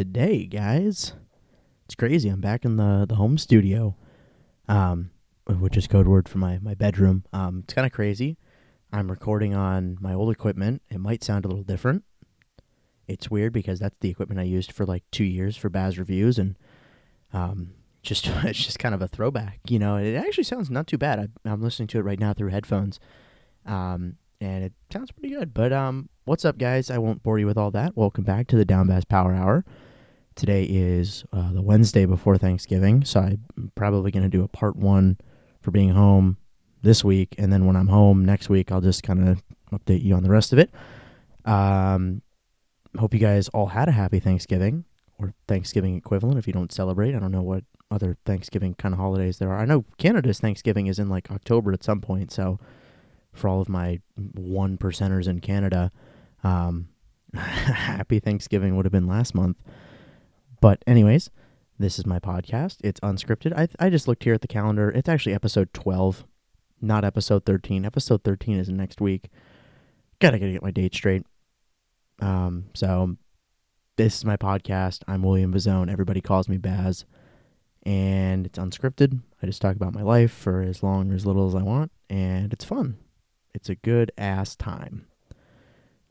today, guys. It's crazy. I'm back in the the home studio, um, which is code word for my my bedroom. Um, it's kind of crazy. I'm recording on my old equipment. It might sound a little different. It's weird because that's the equipment I used for like two years for Bazz reviews, and um, just it's just kind of a throwback. You know, it actually sounds not too bad. I, I'm listening to it right now through headphones, um, and it sounds pretty good. But um, what's up, guys? I won't bore you with all that. Welcome back to the Down Bazz Power Hour. Today is uh, the Wednesday before Thanksgiving, so I'm probably going to do a part one for being home this week, and then when I'm home next week, I'll just kind of update you on the rest of it. Um, hope you guys all had a happy Thanksgiving or Thanksgiving equivalent if you don't celebrate. I don't know what other Thanksgiving kind of holidays there are. I know Canada's Thanksgiving is in like October at some point, so for all of my one percenters in Canada, um, happy Thanksgiving would have been last month. But anyways, this is my podcast. It's unscripted. I I just looked here at the calendar. It's actually episode 12, not episode 13. Episode 13 is next week. Gotta gotta get my date straight. Um, so this is my podcast. I'm William Bazone. Everybody calls me Bazz, and it's unscripted. I just talk about my life for as long or as little as I want, and it's fun. It's a good ass time.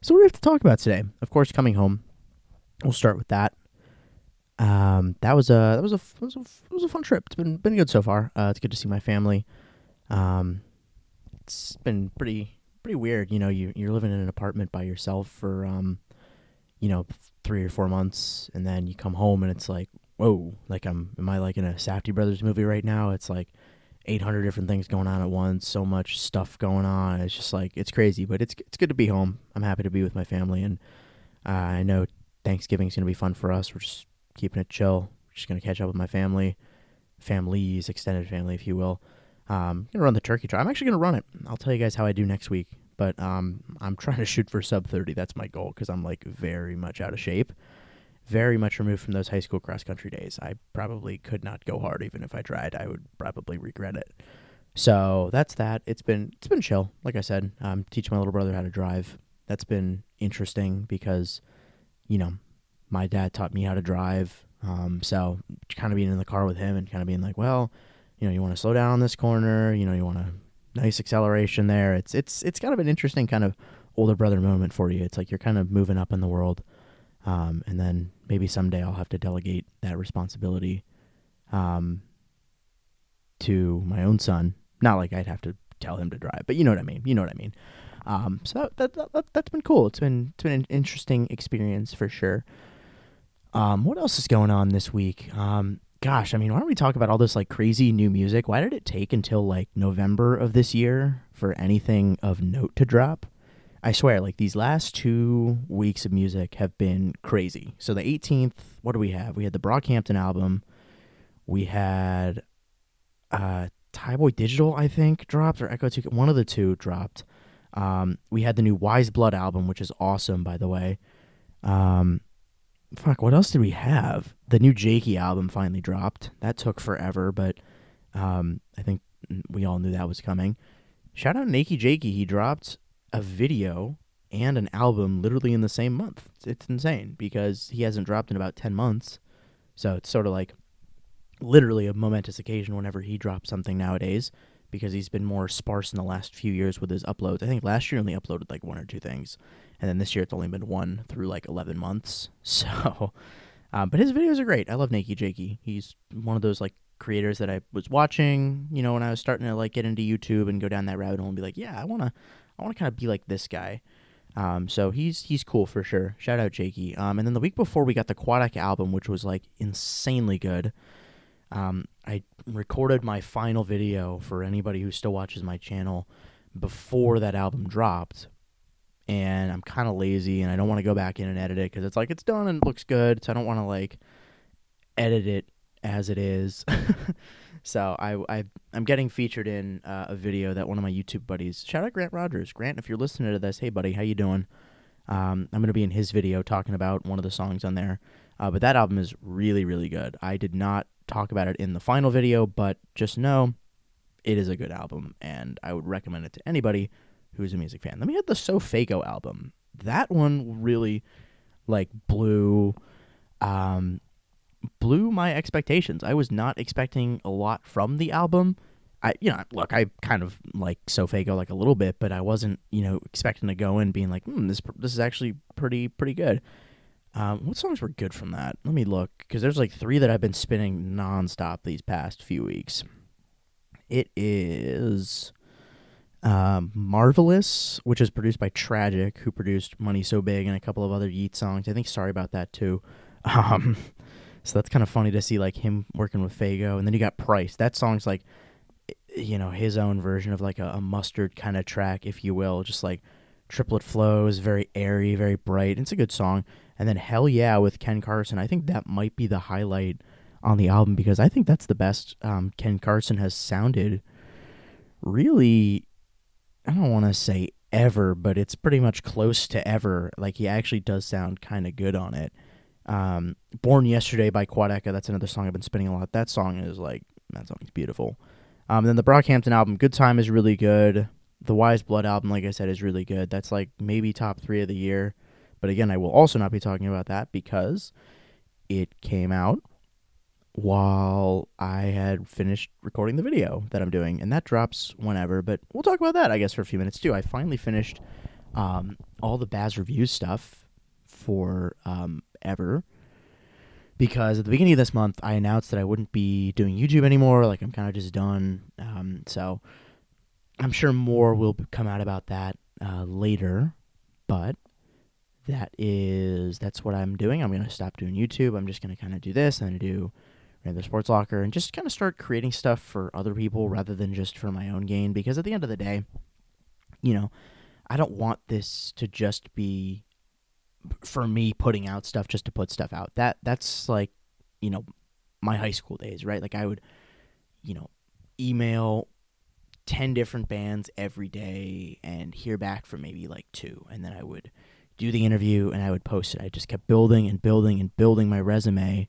So what do we have to talk about today? Of course, coming home. We'll start with that. Um, that was a that was a was a, was a fun trip. It's been been good so far. Uh, it's good to see my family. Um, it's been pretty pretty weird. You know, you you're living in an apartment by yourself for um, you know, three or four months, and then you come home and it's like, whoa, like I'm am I like in a Safdie Brothers movie right now? It's like 800 different things going on at once, so much stuff going on. It's just like it's crazy, but it's it's good to be home. I'm happy to be with my family, and uh, I know Thanksgiving's gonna be fun for us. We're just keeping it chill. Just gonna catch up with my family, families, extended family, if you will. Um, gonna run the turkey trot. I'm actually gonna run it. I'll tell you guys how I do next week. But um, I'm trying to shoot for sub 30. That's my goal because I'm like very much out of shape, very much removed from those high school cross country days. I probably could not go hard even if I tried. I would probably regret it. So that's that. It's been it's been chill. Like I said, um, teach my little brother how to drive. That's been interesting because, you know, my dad taught me how to drive. Um, so kind of being in the car with him and kind of being like, well, you know, you want to slow down on this corner. You know, you want a nice acceleration there. It's it's it's kind of an interesting kind of older brother moment for you. It's like you're kind of moving up in the world, um, and then maybe someday I'll have to delegate that responsibility um, to my own son. Not like I'd have to tell him to drive, but you know what I mean. You know what I mean. Um, so that, that, that that's been cool. It's been it's been an interesting experience for sure. Um, what else is going on this week? Um, gosh, I mean, why don't we talk about all this like crazy new music? Why did it take until like November of this year for anything of note to drop? I swear, like these last two weeks of music have been crazy. So the 18th, what do we have? We had the Brockhampton album. We had uh Boy Digital, I think, dropped, or Echo 2, one of the two dropped. Um, we had the new Wise Blood album, which is awesome, by the way. Um, fuck, what else did we have? The new Jakey album finally dropped. That took forever, but um, I think we all knew that was coming. Shout out Nakey Jakey. He dropped a video and an album literally in the same month. It's, insane because he hasn't dropped in about 10 months. So it's sort of like literally a momentous occasion whenever he drops something nowadays because he's been more sparse in the last few years with his uploads. I think last year only uploaded like one or two things and then this year it's only been one through like 11 months. So, um, but his videos are great. I love Nakey Jakey. He's one of those like creators that I was watching, you know, when I was starting to like get into YouTube and go down that rabbit hole and be like, yeah, I wanna, I wanna kind of be like this guy. Um, so he's he's cool for sure. Shout out Jakey. Um, and then the week before we got the Quadeca album, which was like insanely good. Um, I recorded my final video for anybody who still watches my channel before that album dropped, and I'm kind of lazy and I don't want to go back in and edit it because it's like it's done and it looks good. So I don't want to like edit it as it is. so I, I I'm getting featured in uh, a video that one of my YouTube buddies, shout out Grant Rogers. Grant, if you're listening to this, hey buddy, how you doing? Um, I'm gonna be in his video talking about one of the songs on there. Uh, but that album is really really good. I did not talk about it in the final video, but just know it is a good album and I would recommend it to anybody who's a music fan. Then we had the SoFaygo album. That one really like blew um blew my expectations. I was not expecting a lot from the album. I you know, look, I kind of like SoFaygo like a little bit, but I wasn't, you know, expecting to go in being like, hmm, this this is actually pretty pretty good. Um, what songs were good from that? Let me look because there's like three that I've been spinning nonstop these past few weeks. It is um, Marvelous, which is produced by Tragic, who produced Money So Big and a couple of other Yeat songs. I think Sorry About That too. Um, so that's kind of funny to see like him working with Faygo. And then you got Price. That song's like, you know, his own version of like a, a mustard kind of track, if you will. Just like triplet flows, very airy, very bright. It's a good song. And then Hell Yeah with Ken Carson. I think that might be the highlight on the album because I think that's the best um, Ken Carson has sounded. Really, I don't want to say ever, but it's pretty much close to ever. Like he actually does sound kind of good on it. Um, Born Yesterday by Quadeca, that's another song I've been spinning a lot. That song is like that song is beautiful. Um, then the Brockhampton album, Good Time is really good. The Wise Blood album, like I said, is really good. That's like maybe top three of the year. But again, I will also not be talking about that because it came out while I had finished recording the video that I'm doing, and that drops whenever. But we'll talk about that, I guess, for a few minutes too. I finally finished um, all the Bazz review stuff for um, ever because at the beginning of this month I announced that I wouldn't be doing YouTube anymore. Like I'm kind of just done. Um, so I'm sure more will come out about that uh, later, but that is that's what I'm doing. I'm gonna stop doing YouTube. I'm just gonna kind of do this and do the Sports Locker and just kind of start creating stuff for other people rather than just for my own gain. Because at the end of the day, you know, I don't want this to just be for me putting out stuff just to put stuff out. That that's like, you know, my high school days, right? Like I would, you know, email 10 different bands every day and hear back from maybe like two and then I would do the interview and I would post it. I just kept building and building and building my resume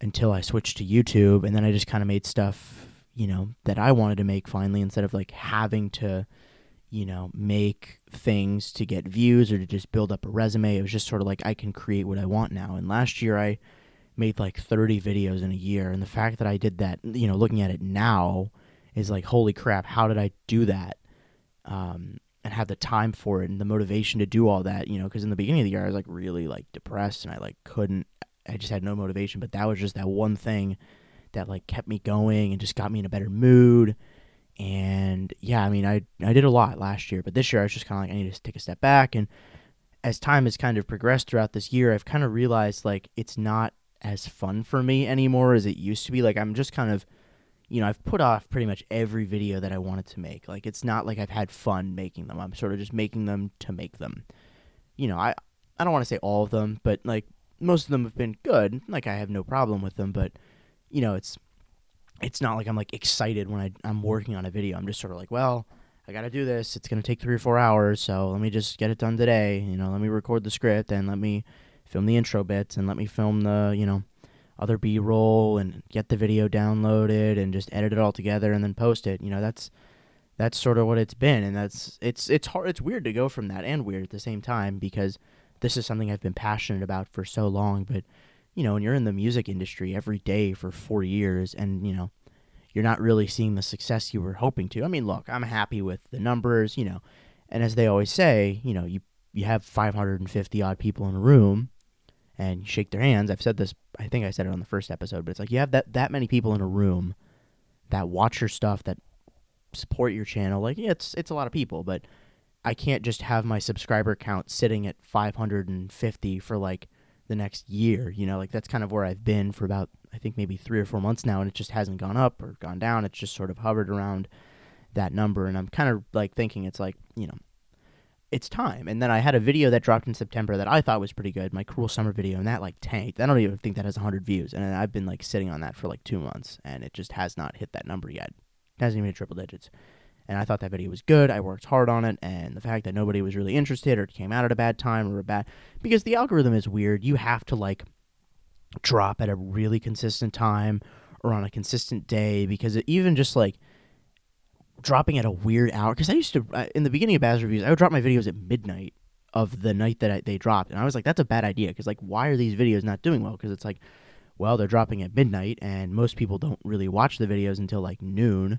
until I switched to YouTube and then I just kind of made stuff, you know, that I wanted to make finally instead of like having to, you know, make things to get views or to just build up a resume. It was just sort of like I can create what I want now. And last year I made like 30 videos in a year and the fact that I did that, you know, looking at it now is like holy crap, how did I do that? Um and have the time for it and the motivation to do all that, you know, because in the beginning of the year I was like really like depressed and I like couldn't I just had no motivation, but that was just that one thing that like kept me going and just got me in a better mood. And yeah, I mean, I I did a lot last year, but this year I was just kind of like I need to take a step back. And as time has kind of progressed throughout this year, I've kind of realized like it's not as fun for me anymore as it used to be. Like I'm just kind of, you know, I've put off pretty much every video that I wanted to make. Like it's not like I've had fun making them. I'm sort of just making them to make them. You know, I I don't want to say all of them, but like most of them have been good. Like I have no problem with them, but you know, it's it's not like I'm like excited when I I'm working on a video. I'm just sort of like, well, I got to do this. It's going to take 3 or 4 hours, so let me just get it done today. You know, let me record the script and let me film the intro bits and let me film the, you know, other B-roll and get the video downloaded and just edit it all together and then post it. You know, that's that's sort of what it's been and that's it's it's hard it's weird to go from that and weird at the same time because this is something I've been passionate about for so long. But, you know, when you're in the music industry every day for four years and, you know, you're not really seeing the success you were hoping to. I mean, look, I'm happy with the numbers, you know, and as they always say, you know, you, you have 550 odd people in a room and you shake their hands. I've said this, I think I said it on the first episode, but it's like you have that, that many people in a room that watch your stuff, that support your channel. Like, yeah, it's, it's a lot of people, but I can't just have my subscriber count sitting at 550 for like the next year. You know, like that's kind of where I've been for about, I think maybe three or four months now, and it just hasn't gone up or gone down. It's just sort of hovered around that number. And I'm kind of like thinking it's like, you know, it's time. And then I had a video that dropped in September that I thought was pretty good, my cruel summer video, and that like tanked. I don't even think that has 100 views. And I've been like sitting on that for like two months, and it just has not hit that number yet. It hasn't even hit triple digits and I thought that video was good. I worked hard on it, and the fact that nobody was really interested or it came out at a bad time or a bad because the algorithm is weird. You have to like drop at a really consistent time or on a consistent day because it, even just like dropping at a weird hour because I used to in the beginning of Bazz reviews I would drop my videos at midnight of the night that I, they dropped, and I was like, that's a bad idea because like, why are these videos not doing well? Because it's like, well, they're dropping at midnight, and most people don't really watch the videos until like noon,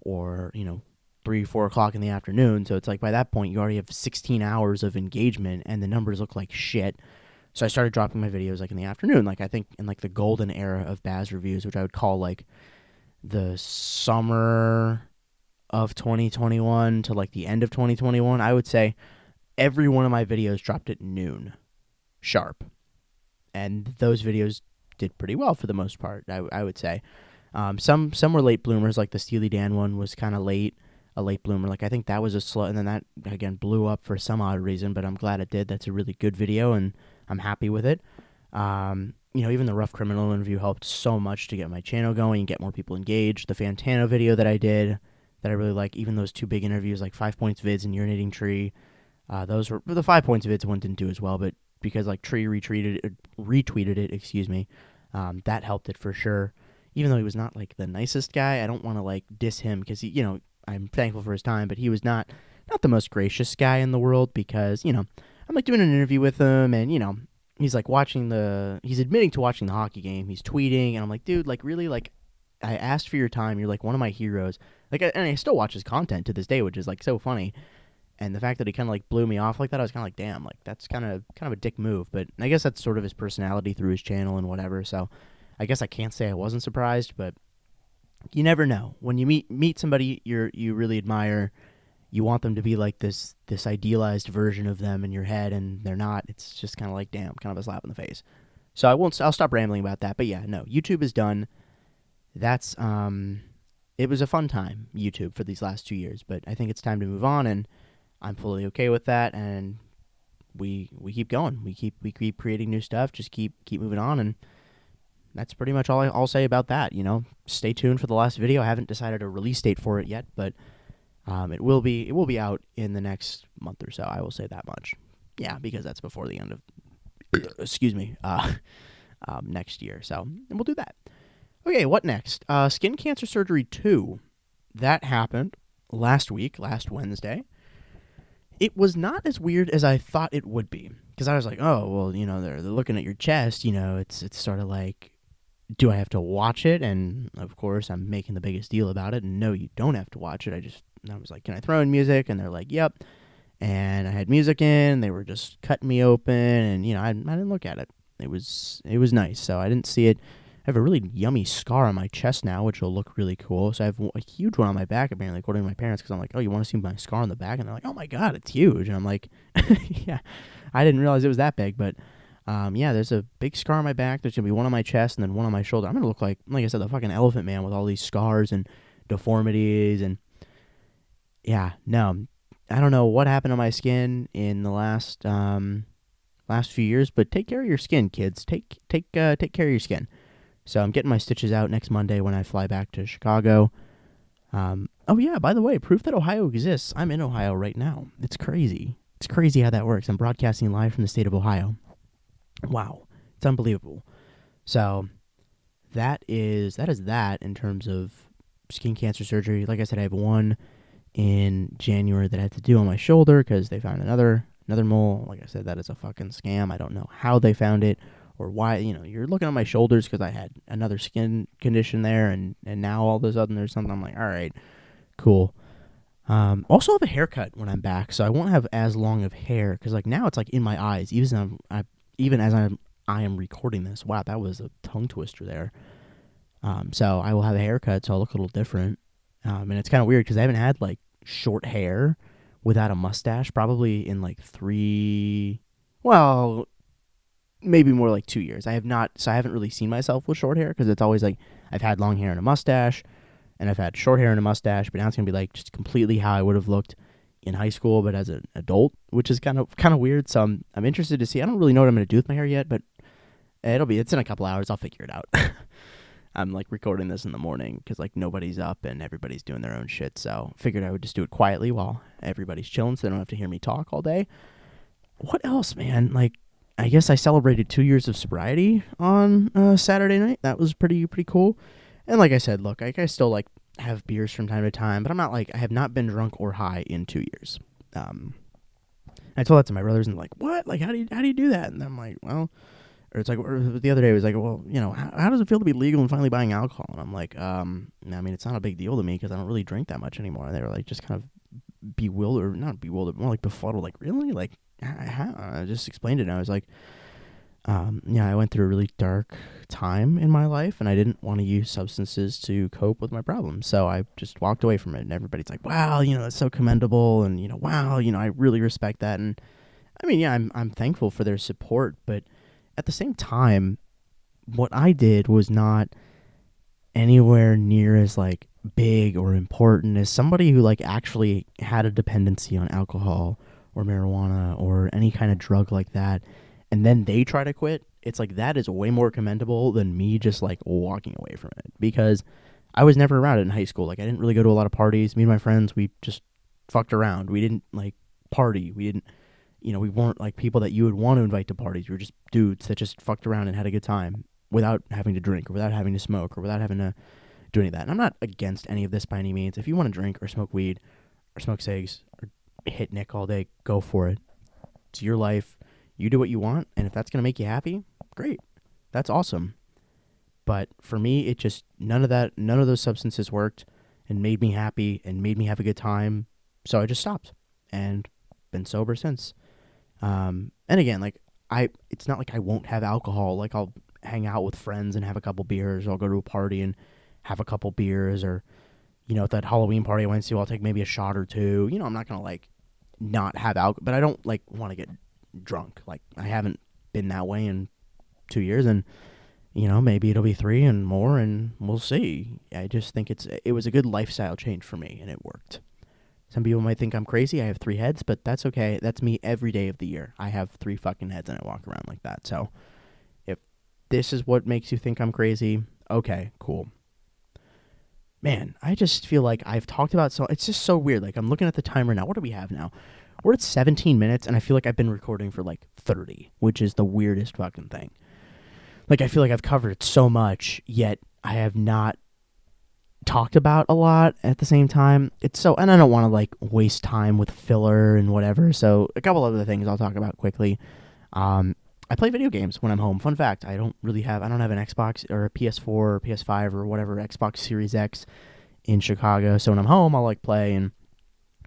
or you know, three, four o'clock in the afternoon. So it's like by that point, you already have 16 hours of engagement, and the numbers look like shit. So I started dropping my videos like in the afternoon, like I think in like the golden era of Bazz reviews, which I would call like the summer of 2021 to like the end of 2021. I would say every one of my videos dropped at noon sharp. And those videos did pretty well for the most part, I, I would say. Um, some some were late bloomers, like the Steely Dan one was kind of late, a late bloomer. Like I think that was a slow, and then that again blew up for some odd reason, but I'm glad it did. That's a really good video, and I'm happy with it. Um, you know, even the rough criminal interview helped so much to get my channel going and get more people engaged. The Fantano video that I did that I really like, even those two big interviews like Five Points Vids and Urinating Tree, uh, those were the Five Points Vids one didn't do as well, but because like Tree retweeted it, retweeted it, excuse me, um, that helped it for sure. Even though he was not like the nicest guy, I don't want to like diss him because he, you know, I'm thankful for his time, but he was not not the most gracious guy in the world because you know I'm like doing an interview with him and you know he's like watching the he's admitting to watching the hockey game. He's tweeting and I'm like, dude, like really like I asked for your time. You're like one of my heroes. Like and I still watch his content to this day, which is like so funny. And the fact that he kind of like blew me off like that, I was kind of like, damn, like that's kind of kind of a dick move. But I guess that's sort of his personality through his channel and whatever. So I guess I can't say I wasn't surprised, but you never know. When you meet meet somebody you you really admire you want them to be like this this idealized version of them in your head and they're not. It's just kind of like damn kind of a slap in the face. So i won't i'll stop rambling about that but yeah no youtube is done. That's um it was a fun time youtube for these last two years but i think it's time to move on and i'm fully okay with that and we we keep going. We keep we keep creating new stuff just keep keep moving on and that's pretty much all I'll say about that. You know, stay tuned for the last video. I haven't decided a release date for it yet, but um, it will be it will be out in the next month or so. I will say that much. Yeah, because that's before the end of excuse me uh, um, next year. So and we'll do that. Okay, what next? Uh, skin cancer surgery two. That happened last week, last Wednesday. It was not as weird as I thought it would be because I was like, oh well, you know, they're, they're looking at your chest. You know, it's it's sort of like do I have to watch it? And of course, I'm making the biggest deal about it. And no, you don't have to watch it. I just, I was like, can I throw in music? And they're like, yep. And I had music in. They were just cutting me open, and you know, I, I didn't look at it. It was, it was nice. So I didn't see it. I have a really yummy scar on my chest now, which will look really cool. So I have a huge one on my back, apparently, according to my parents, because I'm like, oh, you want to see my scar on the back? And they're like, oh my god, it's huge. And I'm like, yeah, I didn't realize it was that big, but um, yeah, there's a big scar on my back. There's gonna be one on my chest and then one on my shoulder. I'm gonna look like, like I said, the fucking elephant man with all these scars and deformities and yeah, no, I don't know what happened to my skin in the last um, last few years, but take care of your skin, kids. Take take uh, take care of your skin. So I'm getting my stitches out next Monday when I fly back to Chicago. Um, oh yeah, by the way, proof that Ohio exists. I'm in Ohio right now. It's crazy. It's crazy how that works. I'm broadcasting live from the state of Ohio. Wow, it's unbelievable. So that is that is that in terms of skin cancer surgery. Like I said, I have one in January that I had to do on my shoulder because they found another another mole. Like I said, that is a fucking scam. I don't know how they found it or why. You know, you're looking at my shoulders because I had another skin condition there, and and now all of a sudden there's something. I'm like, all right, cool. Um, also have a haircut when I'm back, so I won't have as long of hair because like now it's like in my eyes. Even I'm, I even as I'm I am recording this. Wow, that was a tongue twister there. Um, so I will have a haircut, so I'll look a little different. Um, and it's kind of weird because I haven't had like short hair without a mustache probably in like three, well, maybe more like two years. I have not, so I haven't really seen myself with short hair because it's always like I've had long hair and a mustache, and I've had short hair and a mustache, but now it's gonna be like just completely how I would have looked in high school, but as an adult, which is kind of kind of weird. So I'm I'm interested to see. I don't really know what I'm gonna do with my hair yet, but it'll be it's in a couple hours. I'll figure it out. I'm like recording this in the morning because like nobody's up and everybody's doing their own shit. So figured I would just do it quietly while everybody's chilling, so they don't have to hear me talk all day. What else, man? Like I guess I celebrated two years of sobriety on uh, Saturday night. That was pretty pretty cool. And like I said, look, I, I still like have beers from time to time, but I'm not like I have not been drunk or high in two years. Um, I told that to my brothers and like, what? Like, how do you how do you do that? And I'm like, well, or it's like or the other day was like, well, you know, how, how does it feel to be legal and finally buying alcohol? And I'm like, um, I mean, it's not a big deal to me because I don't really drink that much anymore. And they were like, just kind of bewildered, not bewildered, more like befuddled. Like, really? Like, how? I just explained it. and I was like, um, yeah, I went through a really dark time in my life, and I didn't want to use substances to cope with my problems. So I just walked away from it. And everybody's like, "Wow, you know, that's so commendable," and you know, "Wow, you know, I really respect that." And I mean, yeah, I'm I'm thankful for their support, but at the same time, what I did was not anywhere near as like big or important as somebody who like actually had a dependency on alcohol or marijuana or any kind of drug like that and then they try to quit, it's like that is way more commendable than me just like walking away from it because I was never around it in high school. Like I didn't really go to a lot of parties. Me and my friends, we just fucked around. We didn't like party. We didn't you know, we weren't like people that you would want to invite to parties. We were just dudes that just fucked around and had a good time without having to drink or without having to smoke or without having to do any of that. And I'm not against any of this by any means. If you want to drink or smoke weed or smoke cigs or hit Nick all day, go for it. It's your life. You do what you want, and if that's going to make you happy, great. That's awesome. But for me, it just none of that, none of those substances worked and made me happy and made me have a good time. So I just stopped and been sober since. Um, and again, like I, it's not like I won't have alcohol. Like I'll hang out with friends and have a couple beers. Or I'll go to a party and have a couple beers. Or, you know, at that Halloween party I went to, I'll take maybe a shot or two. You know, I'm not gonna like not have alcohol, but I don't like want to get drunk. Like I haven't been that way in two years, and you know maybe it'll be three and more, and we'll see. I just think it's it was a good lifestyle change for me, and it worked. Some people might think I'm crazy. I have three heads, but that's okay. That's me every day of the year. I have three fucking heads, and I walk around like that. So if this is what makes you think I'm crazy, okay, cool. Man, I just feel like I've talked about so it's just so weird. Like I'm looking at the timer now. What do we have now? We're at 17 minutes, and I feel like I've been recording for like 30, which is the weirdest fucking thing. Like, I feel like I've covered so much, yet I have not talked about a lot at the same time. It's so, and I don't want to like waste time with filler and whatever. So, a couple of other things I'll talk about quickly. Um, I play video games when I'm home. Fun fact: I don't really have I don't have an Xbox or a PS4 or PS5 or whatever Xbox Series X in Chicago. So when I'm home, I'll like play and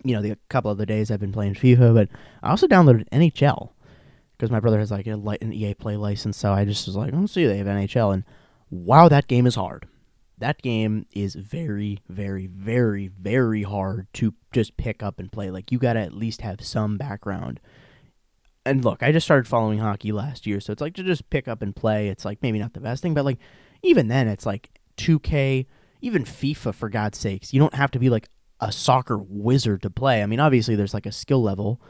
you know, the couple of the days I've been playing FIFA, but I also downloaded NHL because my brother has like a, light, an EA Play license. So I just was like, let's see, they have NHL, and wow, that game is hard. That game is very, very, very, very hard to just pick up and play. Like you got to at least have some background. And look, I just started following hockey last year, so it's like to just pick up and play. It's like maybe not the best thing, but like even then, it's like 2K, even FIFA for God's sakes. You don't have to be like a soccer wizard to play. I mean, obviously there's like a skill level.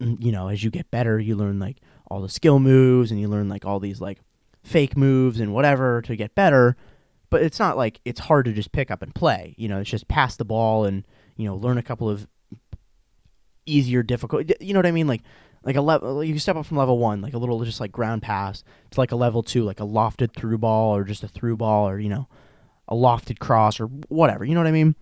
Mm, you know, as you get better, you learn like all the skill moves and you learn like all these like fake moves and whatever to get better. But it's not like it's hard to just pick up and play. You know, it's just pass the ball and you know learn a couple of easier difficult. You know what I mean? Like like a level you step up from level one, like a little just like ground pass to like a level two, like a lofted through ball or just a through ball or you know a lofted cross or whatever. You know what I mean?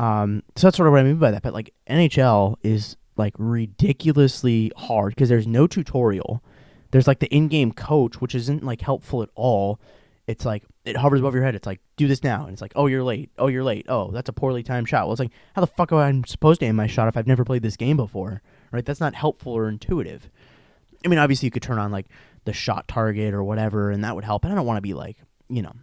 Um, so that's sort of what I mean by that. But like NHL is like ridiculously hard because there's no tutorial. There's like the in-game coach, which isn't like helpful at all. It's like it hovers above your head. It's like do this now, and it's like oh you're late. Oh you're late. Oh that's a poorly timed shot. Well it's like how the fuck am I supposed to aim my shot if I've never played this game before? Right? That's not helpful or intuitive. I mean obviously you could turn on like the shot target or whatever, and that would help. And I don't want to be like you know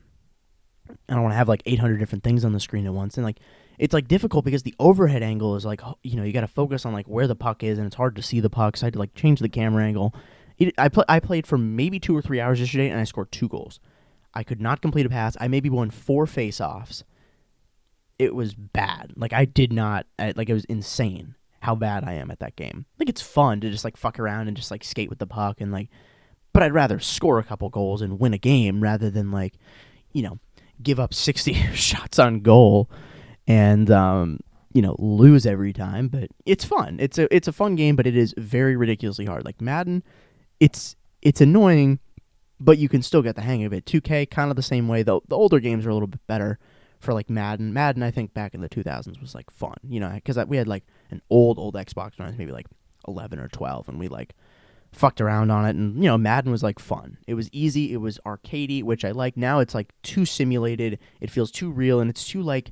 I don't want to have like 800 different things on the screen at once. And like it's like difficult because the overhead angle is like you know you got to focus on like where the puck is and it's hard to see the puck. So I had to like change the camera angle. It, I pl- I played for maybe two or three hours yesterday and I scored two goals. I could not complete a pass. I maybe won four face-offs. It was bad. Like I did not. I, like it was insane how bad I am at that game. Like it's fun to just like fuck around and just like skate with the puck and like. But I'd rather score a couple goals and win a game rather than like, you know, give up sixty shots on goal and um, you know lose every time. But it's fun. It's a it's a fun game, but it is very ridiculously hard. Like Madden, it's it's annoying, but you can still get the hang of it. 2K kind of the same way though. The older games are a little bit better for like Madden. Madden, I think back in the 2000s was like fun, you know, because we had like an old old Xbox when I was maybe like 11 or 12 and we like fucked around on it and you know Madden was like fun. It was easy, it was arcadey, which I like. Now it's like too simulated. It feels too real and it's too like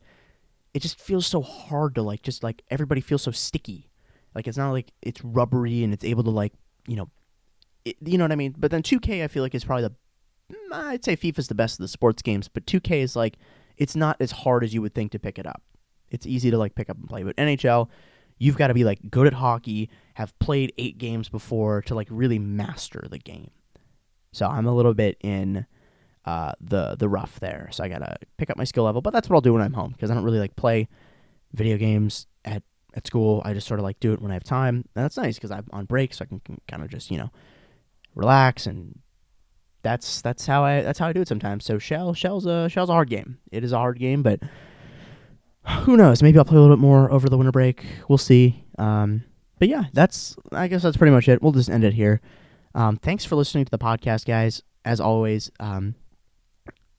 it just feels so hard to like just like everybody feels so sticky. Like it's not like it's rubbery and it's able to like, you know, it, you know what I mean? But then 2K I feel like is probably the mm, I'd say FIFA's the best of the sports games, but 2K is like it's not as hard as you would think to pick it up. It's easy to like pick up and play, but NHL you've got to be like good at hockey, have played 8 games before to like really master the game. So I'm a little bit in uh, the the rough there. So I gotta pick up my skill level. But that's what I'll do when I'm home because I don't really like play video games at at school. I just sort of like do it when I have time. And that's nice because I'm on break, so I can, can kind of just you know relax and that's that's how I that's how I do it sometimes. So shell shell's a shell's a hard game. It is a hard game, but who knows? Maybe I'll play a little bit more over the winter break. We'll see. Um, but yeah, that's I guess that's pretty much it. We'll just end it here. Um, thanks for listening to the podcast, guys. As always, um,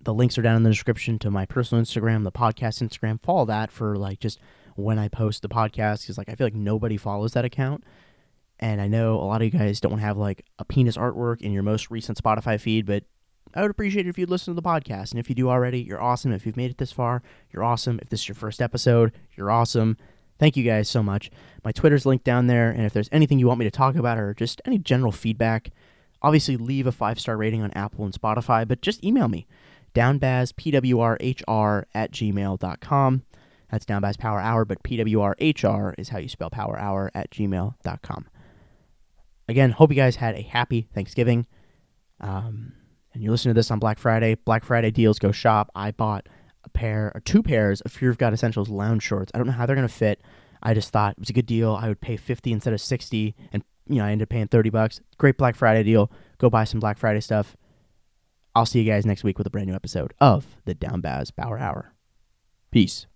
the links are down in the description to my personal Instagram, the podcast Instagram. Follow that for like just when I post the podcast because like I feel like nobody follows that account. And I know a lot of you guys don't have like a penis artwork in your most recent Spotify feed, but I would appreciate it if you'd listen to the podcast. And if you do already, you're awesome. If you've made it this far, you're awesome. If this is your first episode, you're awesome. Thank you guys so much. My Twitter's linked down there, and if there's anything you want me to talk about or just any general feedback, obviously leave a five star rating on Apple and Spotify, but just email me downbazzpwrhr at gmail.com. That's Downbazz Power Hour, but PWRHR is how you spell Power Hour at gmail.com. Again, hope you guys had a happy Thanksgiving. Um, and you listen to this on Black Friday. Black Friday deals go shop. I bought a pair or two pairs of Fear of God Essentials lounge shorts. I don't know how they're going to fit. I just thought it was a good deal. I would pay 50 instead of 60 and you know, I ended up paying 30 bucks. Great Black Friday deal. Go buy some Black Friday stuff. I'll see you guys next week with a brand new episode of the Down Bazz Power Hour. Peace.